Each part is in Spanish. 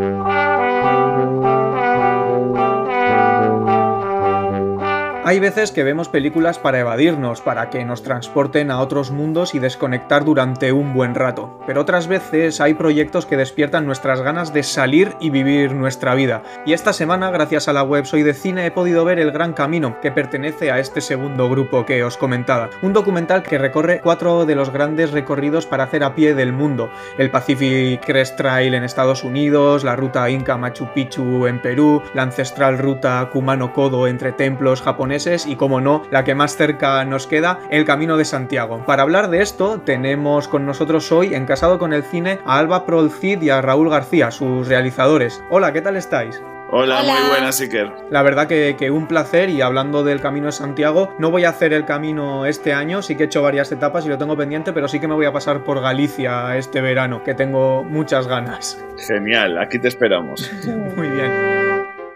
Música Hay veces que vemos películas para evadirnos, para que nos transporten a otros mundos y desconectar durante un buen rato. Pero otras veces hay proyectos que despiertan nuestras ganas de salir y vivir nuestra vida. Y esta semana, gracias a la web Soy de Cine, he podido ver El Gran Camino, que pertenece a este segundo grupo que os comentaba. Un documental que recorre cuatro de los grandes recorridos para hacer a pie del mundo. El Pacific Crest Trail en Estados Unidos, la ruta Inca Machu Picchu en Perú, la ancestral ruta Kumano Kodo entre templos japoneses y, como no, la que más cerca nos queda, el Camino de Santiago. Para hablar de esto, tenemos con nosotros hoy, en Casado con el Cine, a Alba Prolcid y a Raúl García, sus realizadores. Hola, ¿qué tal estáis? Hola, muy buenas, Iker. La verdad que, que, un placer y hablando del Camino de Santiago, no voy a hacer el camino este año, sí que he hecho varias etapas y lo tengo pendiente, pero sí que me voy a pasar por Galicia este verano, que tengo muchas ganas. Genial, aquí te esperamos. muy bien.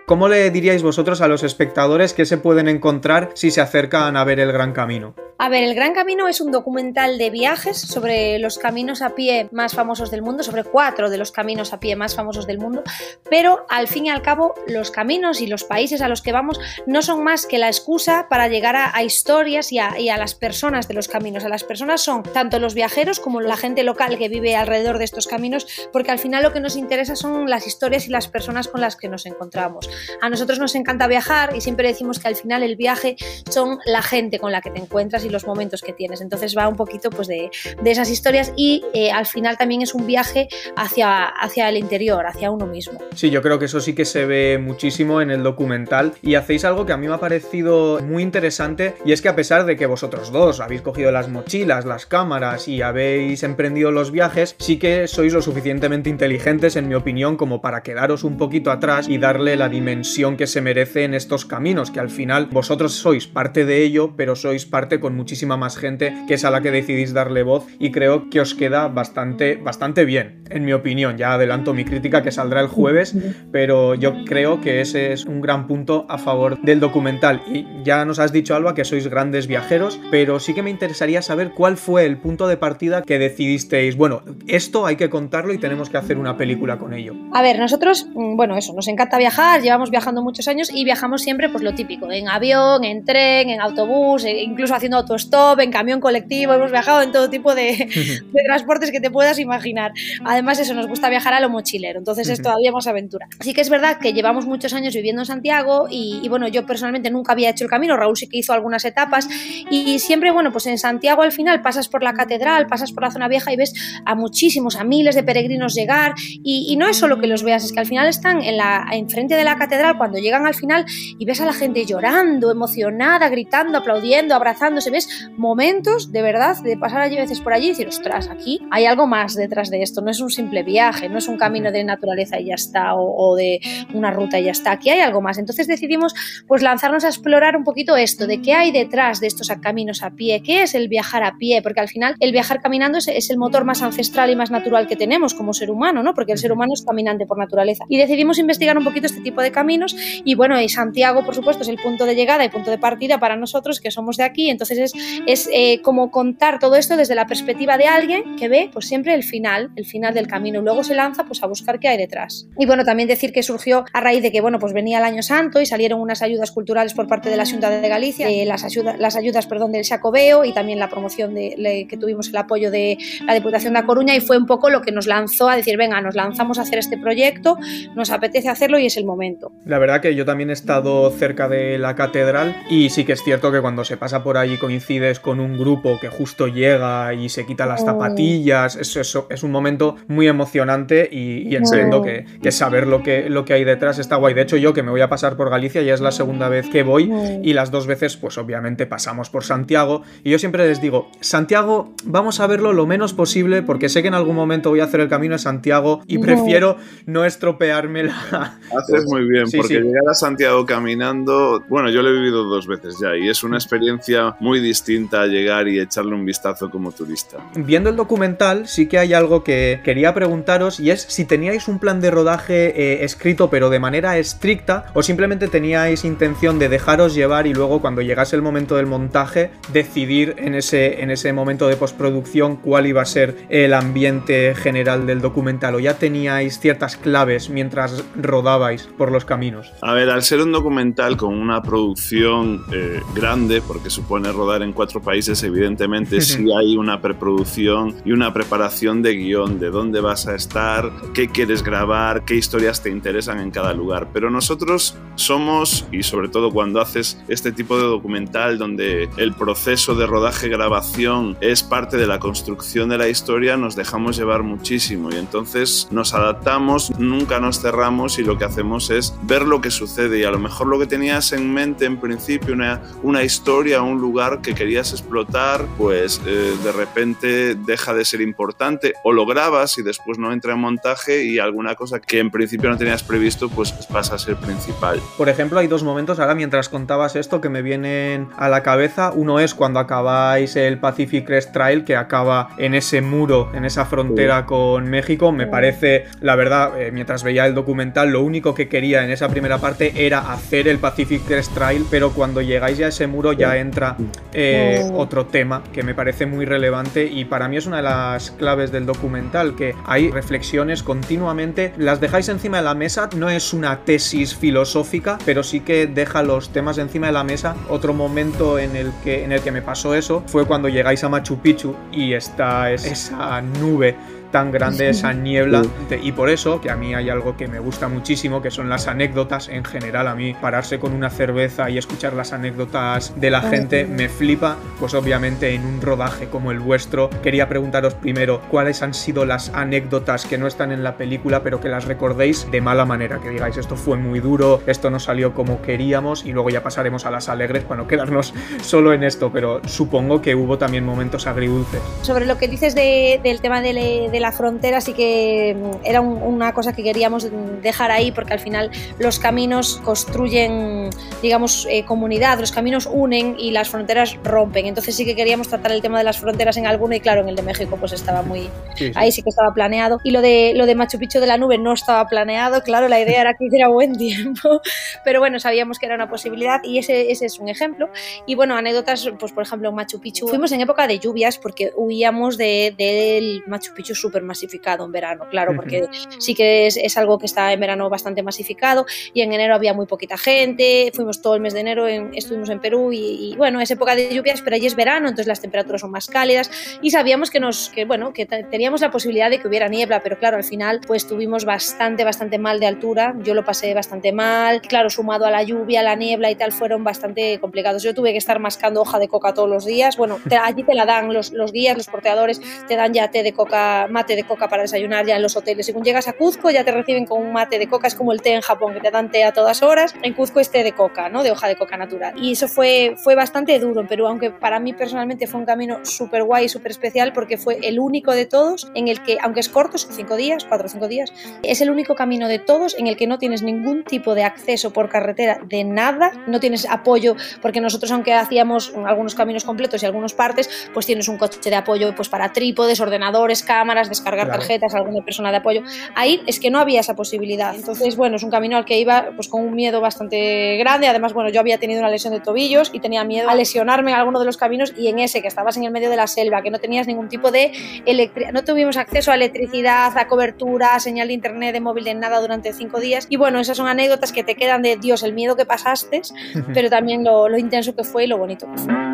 ¿Cómo le diríais vosotros a los espectadores que se pueden encontrar si se acercan a ver el Gran Camino? A ver, El Gran Camino es un documental de viajes sobre los caminos a pie más famosos del mundo, sobre cuatro de los caminos a pie más famosos del mundo, pero al fin y al cabo los caminos y los países a los que vamos no son más que la excusa para llegar a, historias y a, y a, las personas de los caminos. A las personas son tanto los viajeros como la gente local que vive alrededor de estos caminos, porque al final lo que nos interesa son las historias y las personas con las que nos encontramos. A nosotros nos encanta viajar y siempre decimos que al final el viaje son la gente con la que te encuentras y los momentos que tienes. Entonces va un poquito pues, de, de esas historias y eh, al final también es un viaje hacia, hacia el interior, hacia uno mismo. Sí, yo creo que eso sí que se ve muchísimo en el documental y hacéis algo que a mí me ha parecido muy interesante y es que a pesar de que vosotros dos habéis cogido las mochilas, las cámaras y habéis emprendido los viajes, sí que sois lo suficientemente inteligentes en mi opinión como para quedaros un poquito atrás y darle la dimensión que se merece en estos caminos, que al final vosotros sois parte de ello, pero sois parte con muchísima más gente que es a la que decidís darle voz y creo que os queda bastante, bastante bien, en mi opinión. Ya adelanto mi crítica que saldrá el jueves, pero yo creo que ese es un gran punto a favor del documental. Y ya nos has dicho, Alba, que sois grandes viajeros, pero sí que me interesaría saber cuál fue el punto de partida que decidisteis, bueno, esto hay que contarlo y tenemos que hacer una película con ello. A ver, nosotros, mm, bueno, eso, nos encanta viajar, llevamos viajando muchos años y viajamos siempre pues lo típico, en avión, en tren, en autobús, e incluso haciendo autostop, en camión colectivo, hemos viajado en todo tipo de, de, transportes que te puedas imaginar. Además, eso, nos gusta viajar a lo mochilero, entonces es todavía más aventura. Así que es verdad que llevamos muchos años viviendo en Santiago y, y, bueno, yo personalmente nunca había hecho el camino, Raúl sí que hizo algunas etapas y siempre, bueno, pues en Santiago al final pasas por la catedral, pasas por la zona vieja y ves a muchísimos, a miles de peregrinos llegar y, y no es solo que los veas, es que al final están en la, enfrente de la catedral cuando llegan al final y ves a la gente llorando, emocionada, gritando, aplaudiendo, abrazándose, ves momentos de verdad de pasar allí veces por allí y decir, ostras, aquí hay algo más detrás de esto, no es un simple viaje, no es un camino de naturaleza y ya está, o, o de una ruta y ya está, aquí hay algo más. Entonces decidimos pues lanzarnos a explorar un poquito esto, de qué hay detrás de estos caminos a pie, qué es el viajar a pie, porque al final el viajar caminando es, es el motor más ancestral y más natural que tenemos como ser humano, ¿no? Porque el ser humano es caminante por naturaleza. Y decidimos investigar un poquito este tipo de caminos y bueno, y Santiago, por supuesto, es el punto de llegada y punto de partida para nosotros que somos de aquí, entonces es, es eh, como contar todo esto desde la perspectiva de alguien que ve pues siempre el final, el final del camino y luego se lanza pues a buscar qué hay detrás. Y bueno, también decir que surgió a raíz de que bueno, pues venía el año santo y salieron unas ayudas culturales por parte de la Junta de Galicia, eh, las, ayuda, las ayudas perdón, del Xacobeo y también la promoción de, que tuvimos el apoyo de la Diputación de Coruña y fue un poco lo que nos lanzó a decir, venga, nos lanzamos a hacer este proyecto, nos apetece hacerlo y es el momento. La verdad que yo también he estado cerca de la catedral y sí que es cierto que cuando se pasa por allí coincides con un grupo que justo llega y se quita las zapatillas, eso, eso es un momento muy emocionante y, y entiendo que, que, saber lo que, lo que hay detrás está guay. De hecho, yo que me voy a pasar por Galicia ya es la segunda vez que voy y las dos veces pues obviamente pasamos por Santiago y yo siempre les digo, Santiago vamos a verlo lo menos posible porque sé que en algún momento voy a hacer el camino de Santiago y prefiero no estropearme la... Haces muy bien, sí, porque sí. llegar a Santiago caminando, bueno, yo lo he vivido dos veces ya y es una experiencia muy distinta a llegar y echarle un vistazo como turista. Viendo el documental, sí que hay algo que quería preguntaros y es si teníais un plan de rodaje eh, escrito pero de manera estricta o simplemente teníais intención de dejaros llevar y luego cuando llegase el momento del montaje decidir en ese, en ese momento de postproducción cuál iba a ser el ambiente general del documental o ya teníais ciertas claves mientras rodabais por los caminos. A ver, al ser un documental con una producción eh, grande, porque supone rodar en cuatro países, evidentemente sí hay una preproducción y una preparación de guion, de dónde vas a estar, qué quieres grabar, qué historias te interesan en cada lugar. Pero nosotros somos, y sobre todo cuando haces este tipo de documental donde el proceso de rodaje-grabación es parte de la construcción de la historia, nos dejamos llevar muchísimo y entonces nos adaptamos, nunca nos cerramos y lo que hacemos es ver lo que sucede y a lo mejor lo que tenías en mente en principio, una, una historia, un lugar que querías explotar, pues eh, de repente deja de ser importante o lo grabas y después no entra en montaje y alguna cosa que en principio no tenías previsto pues pasa a ser principal. Por ejemplo, hay dos momentos ahora mientras contabas esto que me vienen a la cabeza. Uno es cuando acabáis el Pacific Crest Trail que acaba en ese muro, en esa frontera con México. Me parece, la verdad, eh, mientras veía el documental, lo único que quería en esa primera parte era hacer el Pacific Crest Trail, pero cuando llegáis ya a ese muro ya entra eh, otro tema que me parece muy relevante y para mí es una de las claves del documental, que hay reflexiones continuamente, las dejáis encima de la mesa, no es una tesis filosófica, pero sí que deja los temas encima de la mesa. Otro momento en el que, en el que me pasó eso fue cuando llegáis a Machu Picchu y está esa nube tan grande esa niebla y por eso que a mí hay algo que me gusta muchísimo que son las anécdotas en general. A mí pararse con una cerveza y escuchar las anécdotas de la gente me flipa pues obviamente en un rodaje como el vuestro quería preguntaros primero cuáles han sido las anécdotas que no están en la película pero que las recordéis de mala manera que digáis esto fue muy duro esto no salió como queríamos y luego ya pasaremos a las alegres para no quedarnos solo en esto pero supongo que hubo también momentos agridulces. Sobre lo que dices del tema de, de la frontera sí que mm, era una cosa que queríamos dejar ahí porque al final los caminos construyen, digamos, eh, comunidad, los caminos unen y las fronteras rompen. Entonces sí que queríamos tratar el tema de las fronteras en alguno y claro, en el de México pues estaba muy... Ahí sí que estaba planeado. Y lo de, lo de Machu Picchu de la nube no estaba planeado, claro, la idea era que hiciera buen tiempo, pero bueno, sabíamos que era una posibilidad y ese, ese es un ejemplo. Y bueno, anécdotas, pues por ejemplo Machu Picchu, fuimos en época de lluvias porque huíamos del de, Machu Picchu super masificado en verano, claro, porque sí que es, algo que está en verano bastante masificado y en enero había muy poquita gente, fuimos todo el mes de enero, estuvimos en Perú y, bueno, es época de lluvias, pero allí es verano, entonces las temperaturas son más cálidas y sabíamos que nos, que bueno, que teníamos la posibilidad de que hubiera niebla, pero claro, al final pues tuvimos bastante, bastante mal de altura, yo lo pasé bastante mal, claro, sumado a la lluvia, la niebla y tal, fueron bastante complicados. Yo tuve que estar mascando hoja de coca todos los días, bueno, allí te la dan los, los guías, los porteadores, te dan ya té de coca, mate de coca para desayunar ya en los hoteles. Según llegas a Cuzco ya te reciben con un mate de coca, es como el té en Japón, que te dan té a todas horas. En Cuzco es té de coca, ¿no? De hoja de coca natural. Y eso fue, fue bastante duro en Perú, aunque para mí personalmente fue un camino súper guay, súper especial, porque fue el único de todos en el que, aunque es corto, son cinco días, cuatro o cinco días, es el único camino de todos en el que no tienes ningún tipo de acceso por carretera de nada, no tienes apoyo, porque nosotros aunque hacíamos algunos caminos completos y algunas partes, pues tienes un coche de apoyo pues para trípodes, ordenadores, cámaras, descargar tarjetas, alguna persona de apoyo. Ahí es que no había esa posibilidad. Entonces, bueno, es un camino al que iba pues con un miedo bastante grande. Además, bueno, yo había tenido una lesión de tobillos y tenía miedo a lesionarme en alguno de los caminos y en ese que estabas en el medio de la selva, que no tenías ningún tipo de electricidad, no tuvimos acceso a electricidad, a cobertura, a señal de internet, de móvil, de nada durante cinco días. Y bueno, esas son anécdotas que te quedan de Dios, el miedo que pasaste, pero también lo, lo intenso que fue y lo bonito que fue.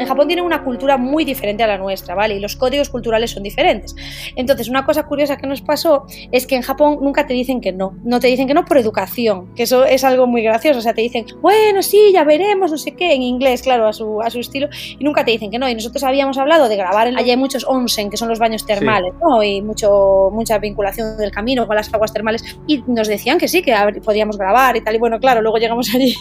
En Japón tienen una cultura muy diferente a la nuestra, ¿vale? Y los códigos culturales son diferentes. Entonces, una cosa curiosa que nos pasó es que en Japón nunca te dicen que no. No te dicen que no por educación, que eso es algo muy gracioso. O sea, te dicen, bueno, sí, ya veremos, no sé qué, en inglés, claro, a su, a su estilo, y nunca te dicen que no. Y nosotros habíamos hablado de grabar, en... allí hay muchos onsen, que son los baños termales, ¿no? Y mucho, mucha vinculación del camino con las aguas termales, y nos decían que sí, que podíamos grabar y tal. Y bueno, claro, luego llegamos allí.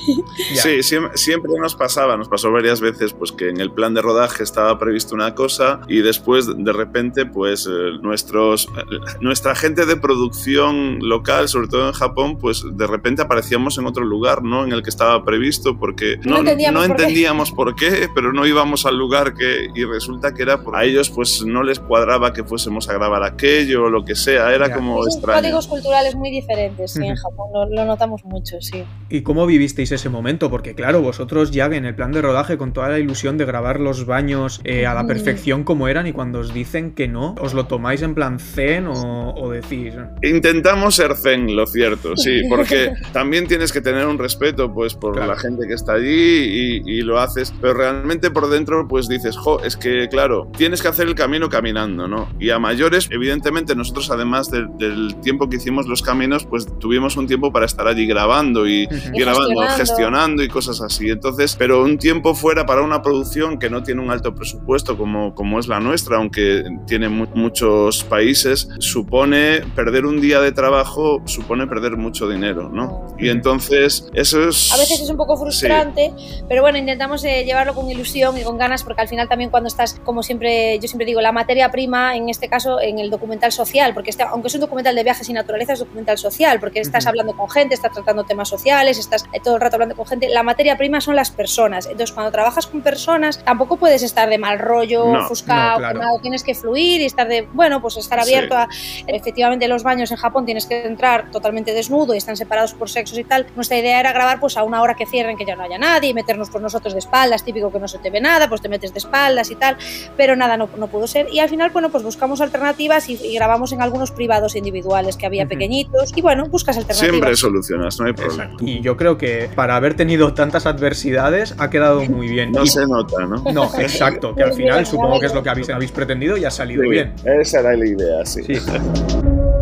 Sí, siempre, siempre nos pasaba, nos pasó varias veces, pues que en el el plan de rodaje estaba previsto una cosa y después de repente pues eh, nuestros, nuestra gente de producción local, sobre todo en Japón, pues de repente aparecíamos en otro lugar, ¿no? En el que estaba previsto porque no, entendíamos, por, qué. pero no íbamos al lugar que y resulta que era por a ellos pues no les cuadraba que fuésemos a grabar aquello o lo que sea, era como extraño. códigos culturales muy diferentes, sí, en Japón lo, lo notamos mucho, sí. ¿Y cómo vivisteis ese momento? Porque claro, vosotros ya en el plan de rodaje con toda la ilusión de grabar los baños eh, a la perfección como eran y cuando os dicen que no, ¿os lo tomáis en plan zen o, decís? Intentamos ser zen, lo cierto, sí, porque también tienes que tener un respeto pues por la gente que está allí y, lo haces, pero realmente por dentro pues dices, jo, es que claro, tienes que hacer el camino caminando, ¿no? Y a mayores, evidentemente nosotros además del tiempo que hicimos los caminos, pues tuvimos un tiempo para estar allí grabando y, grabando, gestionando. y cosas así. Entonces, pero un tiempo fuera para una producción que no tiene un alto presupuesto como, como es la nuestra, aunque tiene muchos países, supone perder un día de trabajo, supone perder mucho dinero, ¿no? Y entonces, eso es... A veces es un poco frustrante, pero bueno, intentamos eh, llevarlo con ilusión y con ganas, porque al final también cuando estás, como siempre, yo siempre digo, la materia prima, en este caso, en el documental social, porque este, aunque es un documental de viajes y naturaleza, es documental social, porque estás hablando con gente, estás tratando temas sociales, estás eh, todo el rato hablando con gente. La materia prima son las personas. Entonces, cuando trabajas con personas, tampoco puedes estar de mal rollo, ofuscado, tienes que fluir y estar de, bueno, pues estar abierto a. Efectivamente, los baños en Japón tienes que entrar totalmente desnudo y están separados por sexos y tal. Nuestra idea era grabar pues a una hora que cierren, que ya no haya nadie, y meternos por nosotros de espaldas, típico que no se te ve nada, pues te metes de espaldas y tal. Pero nada, no, no pudo ser. Y al final, bueno, pues buscamos alternativas y, grabamos en algunos privados individuales que había pequeñitos. Y bueno, buscas alternativas. Siempre solucionas, no hay problema. Y yo creo que para haber tenido tantas adversidades ha quedado muy bien. No se nota, ¿no? No, exacto, que al final supongo que es lo que habéis, habéis pretendido y ha salido bien. Esa era la idea, sí. sí.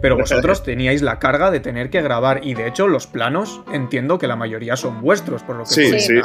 Pero vosotros teníais la carga de tener que grabar y de hecho los planos entiendo que la mayoría son vuestros, por lo que Sí, sí,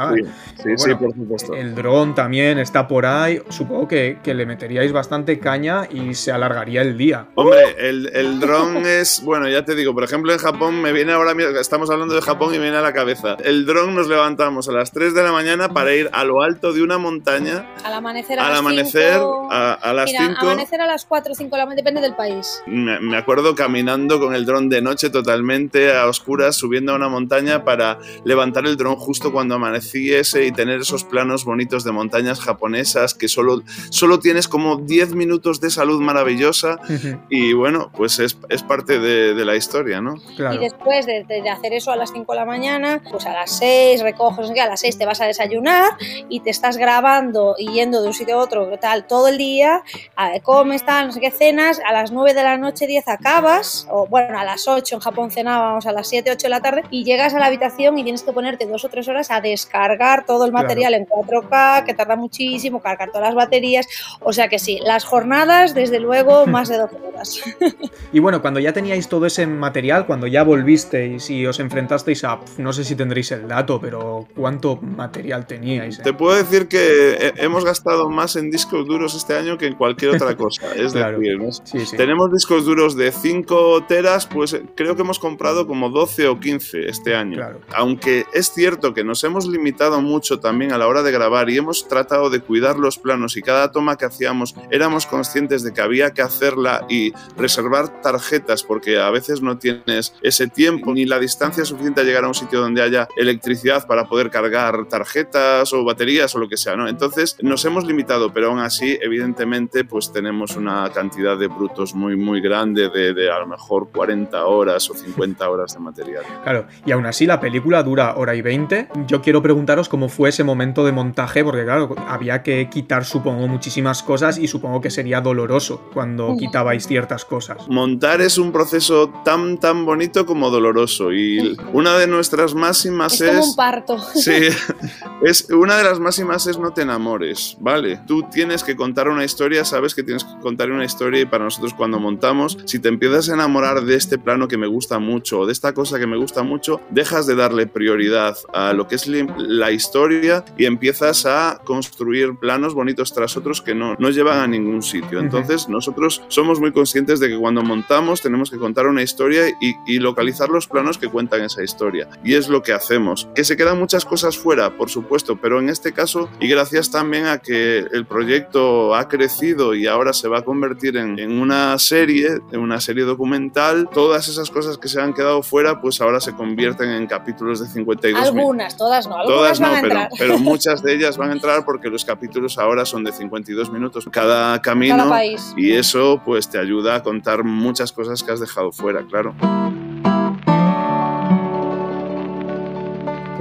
sí, por supuesto. El dron también está por ahí, supongo que, que, le meteríais bastante caña y se alargaría el día. Hombre, el, el dron es, bueno, ya te digo, por ejemplo en Japón me viene ahora, estamos hablando de Japón y me viene a la cabeza. El dron nos levantamos a las 3 de la mañana para ir a lo alto de una montaña. Al amanecer a al las amanecer, A, las 5. amanecer a las 4 o 5 la depende del país. Me, me acuerdo que caminando con el dron de noche totalmente a oscuras, subiendo a una montaña para levantar el dron justo cuando amaneciese y tener esos planos bonitos de montañas japonesas que solo, solo tienes como 10 minutos de salud maravillosa. Y bueno, pues es, es parte de, de, la historia, ¿no? Y después de, de, hacer eso a las 5 de la mañana, pues a las 6 recoges, a las 6 te vas a desayunar y te estás grabando y yendo de un sitio a otro, tal, todo el día, comes, tal, no sé qué cenas, a las 9 de la noche, 10 acabas o bueno, a las 8 en Japón cenábamos a las 7, 8 de la tarde, y llegas a la habitación y tienes que ponerte dos o tres horas a descargar todo el material en 4K, que tarda muchísimo, cargar todas las baterías. O sea que sí, las jornadas, desde luego, más de 12 horas. y bueno, cuando ya teníais todo ese material, cuando ya volvisteis y os enfrentasteis a, no sé si tendréis el dato, pero ¿cuánto material teníais? Te puedo decir que hemos gastado más en discos duros este año que en cualquier otra cosa. Es decir, tenemos discos duros de 5 5 teras, pues eh, creo que hemos comprado como 12 o 15 este año. Aunque es cierto que nos hemos limitado mucho también a la hora de grabar y hemos tratado de cuidar los planos y cada toma que hacíamos éramos conscientes de que había que hacerla y reservar tarjetas porque a veces no tienes ese tiempo ni la distancia suficiente a llegar a un sitio donde haya electricidad para poder cargar tarjetas o baterías o lo que sea, ¿no? Entonces nos hemos limitado, pero aún así, evidentemente, pues tenemos una cantidad de brutos muy, muy grande de a lo mejor 40 horas o 50 horas de material. Claro, y aún así la película dura hora y 20. Yo quiero preguntaros cómo fue ese momento de montaje, porque claro, había que quitar supongo muchísimas cosas y supongo que sería doloroso cuando quitabais ciertas cosas. Montar es un proceso tan tan bonito como doloroso y una de nuestras máximas es... Es como un parto. Sí, es, una de las máximas es no te enamores, ¿vale? Tú tienes que contar una historia, sabes que tienes que contar una historia y para nosotros cuando montamos, si te empiezas empiezas a enamorar de este plano que me gusta mucho o de esta cosa que me gusta mucho, dejas de darle prioridad a lo que es la historia y empiezas a construir planos bonitos tras otros que no, no llevan a ningún sitio. Entonces, nosotros somos muy conscientes de que cuando montamos tenemos que contar una historia y, y localizar los planos que cuentan esa historia. Y es lo que hacemos. Que se quedan muchas cosas fuera, por supuesto, pero en este caso, y gracias también a que el proyecto ha crecido y ahora se va a convertir en, en una serie, en una serie documental, todas esas cosas que se han quedado fuera, pues ahora se convierten en capítulos de 52 Algunas, todas no, algunas todas van no, a pero, entrar. pero muchas de ellas van a entrar porque los capítulos ahora son de 52 minutos cada camino Cada país. y eso pues te ayuda a contar muchas cosas que has dejado fuera, claro.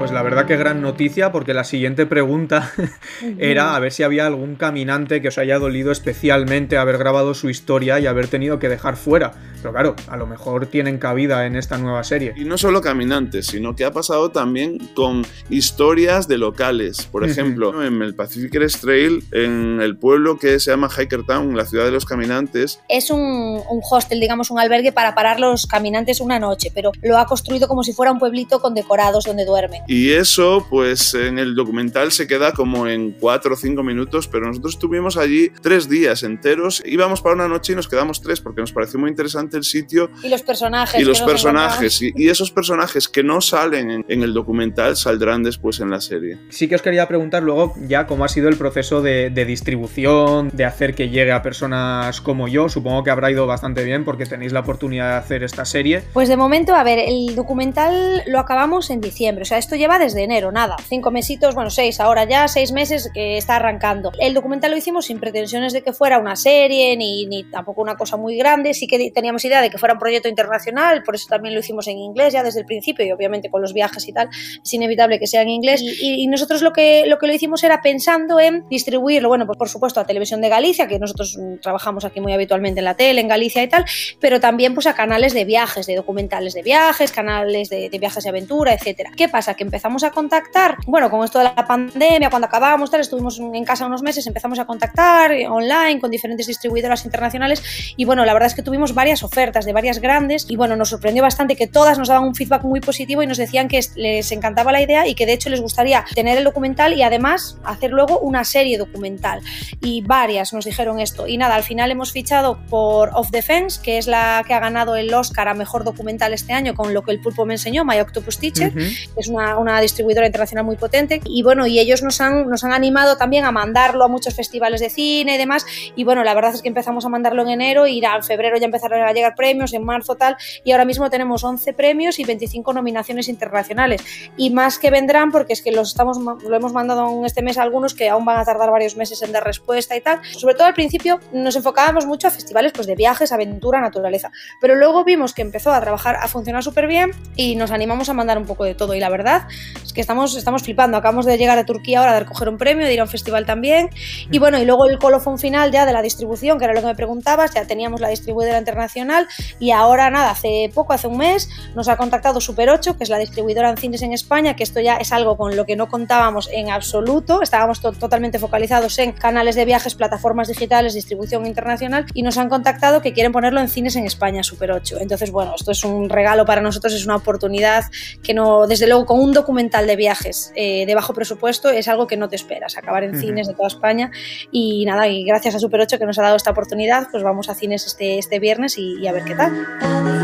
Pues la verdad que gran noticia porque la siguiente pregunta era a ver si había algún caminante que os haya dolido especialmente haber grabado su historia y haber tenido que dejar fuera. Pero claro, a lo mejor tienen cabida en esta nueva serie. Y no solo caminantes, sino que ha pasado también con historias de locales. Por ejemplo, en el Pacific Crest Trail, en el pueblo que se llama Hiker Town, la ciudad de los caminantes, Es un, un hostel, digamos, un albergue para parar los caminantes una noche, pero lo ha construido como si fuera un pueblito con decorados donde duermen. Y eso, pues en el documental se queda como en cuatro o cinco minutos, pero nosotros estuvimos allí tres días enteros. Íbamos para una noche y nos quedamos tres porque nos pareció muy interesante el sitio Y los personajes. y los personajes. Y, y esos personajes que no salen en, en el documental saldrán después en la serie. Sí que os quería preguntar luego ya cómo ha sido el proceso de, de distribución, de hacer que llegue a personas como yo. Supongo que habrá ido bastante bien porque tenéis la oportunidad de hacer esta serie. Pues de momento, a ver, el documental lo acabamos en diciembre, o sea, esto lleva desde enero, nada, cinco mesitos, bueno, seis ahora ya, seis meses que está arrancando. El documental lo hicimos sin pretensiones de que fuera una serie, ni, ni tampoco una cosa muy grande, sí que teníamos idea de que fuera un proyecto internacional, por eso también lo hicimos en inglés ya desde el principio y obviamente con los viajes y tal, es inevitable que sea en inglés. Y, y nosotros lo que, lo que lo hicimos era pensando en distribuirlo, bueno, pues por supuesto a Televisión de Galicia, que nosotros trabajamos aquí muy habitualmente en la tele, en Galicia y tal, pero también pues a canales de viajes, de documentales de viajes, canales de, de viajes de aventura, etcétera. ¿Qué pasa? Que empezamos a contactar, bueno, con esto de la pandemia, cuando acabamos, tal, estuvimos en casa unos meses, empezamos a contactar eh, online con diferentes distribuidoras internacionales y bueno, la verdad es que tuvimos varias ofertas de varias grandes y bueno, nos sorprendió bastante que todas nos daban un feedback muy positivo y nos decían que es- les encantaba la idea y que de hecho les gustaría tener el documental y además hacer luego una serie documental y varias nos dijeron esto. Y nada, al final hemos fichado por Off the Fence, que es la que ha ganado el Oscar a Mejor Documental este año con lo que el pulpo me enseñó, My Octopus Teacher, Ujú. que es una, una distribuidora internacional muy potente. Y bueno, y ellos nos han, nos han animado también a mandarlo a muchos festivales de cine y demás. Y bueno, la verdad es que empezamos a mandarlo en enero y en febrero ya empezaron a llegar premios, en marzo tal. Y ahora mismo tenemos 11 premios y 25 nominaciones internacionales. Y más que vendrán, porque es que los estamos, lo hemos mandado en este mes a algunos que aún van a tardar varios meses en dar respuesta y tal. Sobre todo al principio nos enfocábamos mucho a festivales pues, de viajes, aventura, naturaleza. Pero luego vimos que empezó a trabajar, a funcionar súper bien y nos animamos a mandar un poco de todo. Y la verdad es que estamos, estamos flipando. Acabamos de llegar de Turquía ahora de recoger un premio, de ir a un festival también. Y bueno, y luego el colofón final ya de la distribución, que era lo que me preguntabas, ya teníamos la distribuidora internacional y ahora nada, hace poco, hace un mes, nos ha contactado Super 8, que es la distribuidora en cines en España, que esto ya es algo con lo que no contábamos en absoluto. Estábamos to- totalmente focalizados en canales de viajes, plataformas digitales, distribución internacional y nos han contactado que quieren ponerlo en cines en España, Super 8. Entonces, bueno, esto es un regalo para nosotros, es una oportunidad que no, desde luego, con un documental de viajes eh, de bajo presupuesto es algo que no te esperas, acabar en Ujú. cines de toda España. Y nada, y gracias a Super 8 que nos ha dado esta oportunidad, pues vamos a cines este, este viernes y, y a ver qué tal.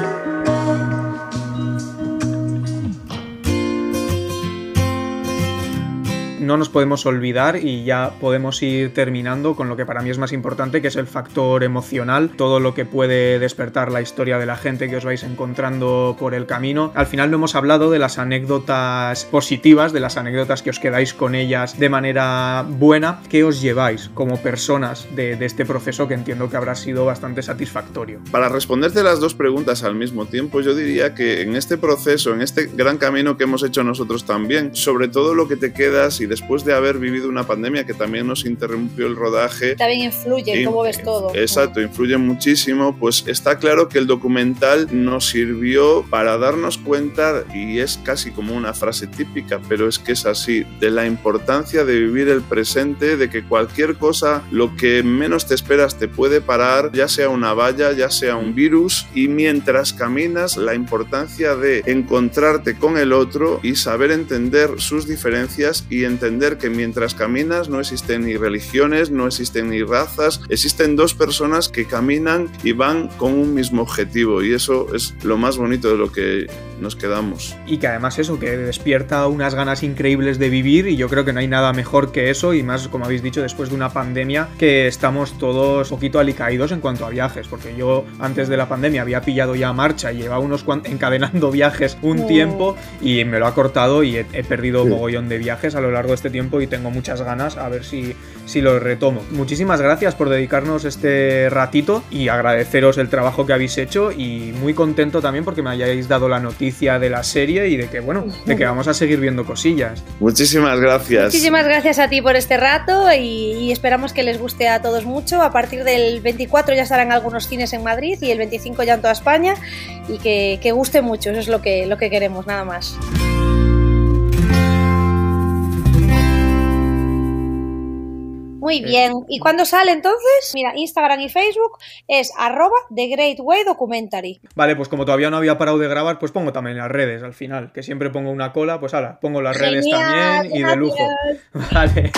No nos podemos olvidar y ya podemos ir terminando con lo que para mí es más importante, que es el factor emocional, todo lo que puede despertar la historia de la gente que os vais encontrando por el camino. Al final no hemos hablado de las anécdotas positivas, de las anécdotas que os quedáis con ellas de manera buena. ¿Qué os lleváis como personas de, de este proceso que entiendo que habrá sido bastante satisfactorio? Para responderte las dos preguntas al mismo tiempo, yo diría que en este proceso, en este gran camino que hemos hecho nosotros también, sobre todo lo que te quedas y después de haber vivido una pandemia que también nos interrumpió el rodaje. También influye cómo ves todo. Exacto, influye muchísimo. Pues está claro que el documental nos sirvió para darnos cuenta, y es casi como una frase típica, pero es que es así, de la importancia de vivir el presente, de que cualquier cosa, lo que menos te esperas te puede parar, ya sea una valla, ya sea un virus, y mientras caminas, la importancia de encontrarte con el otro y saber entender sus diferencias y entender que mientras caminas no existen ni religiones, no existen ni razas, existen dos personas que caminan y van con un mismo objetivo. Y eso es lo más bonito de lo que nos quedamos. Y que además eso, que despierta unas ganas increíbles de vivir y yo creo que no hay nada mejor que eso y más, como habéis dicho, después de una pandemia que estamos todos poquito alicaídos en cuanto a viajes, porque yo antes de la pandemia había pillado ya marcha y llevaba unos encadenando viajes un tiempo y me lo ha cortado y he, perdido un mogollón de viajes a lo largo de este tiempo y tengo muchas ganas a ver si, si lo retomo. Muchísimas gracias por dedicarnos este ratito y agradeceros el trabajo que habéis hecho y muy contento también porque me hayáis dado la noticia de la serie y de que, bueno, de que vamos a seguir viendo cosillas. Muchísimas gracias. Muchísimas gracias a ti por este rato y, esperamos que les guste a todos mucho. A partir del 24 ya estarán algunos cines en Madrid y el 25 ya en toda España y que, que guste mucho, eso es lo que, lo que queremos, nada más. Muy bien. ¿Y cuándo sale entonces? Mira, Instagram y Facebook es arroba The Great Way Documentary. Vale, pues como todavía no había parado de grabar, pues pongo también las redes al final, que siempre pongo una cola, pues ahora, pongo las redes también y de lujo. Vale.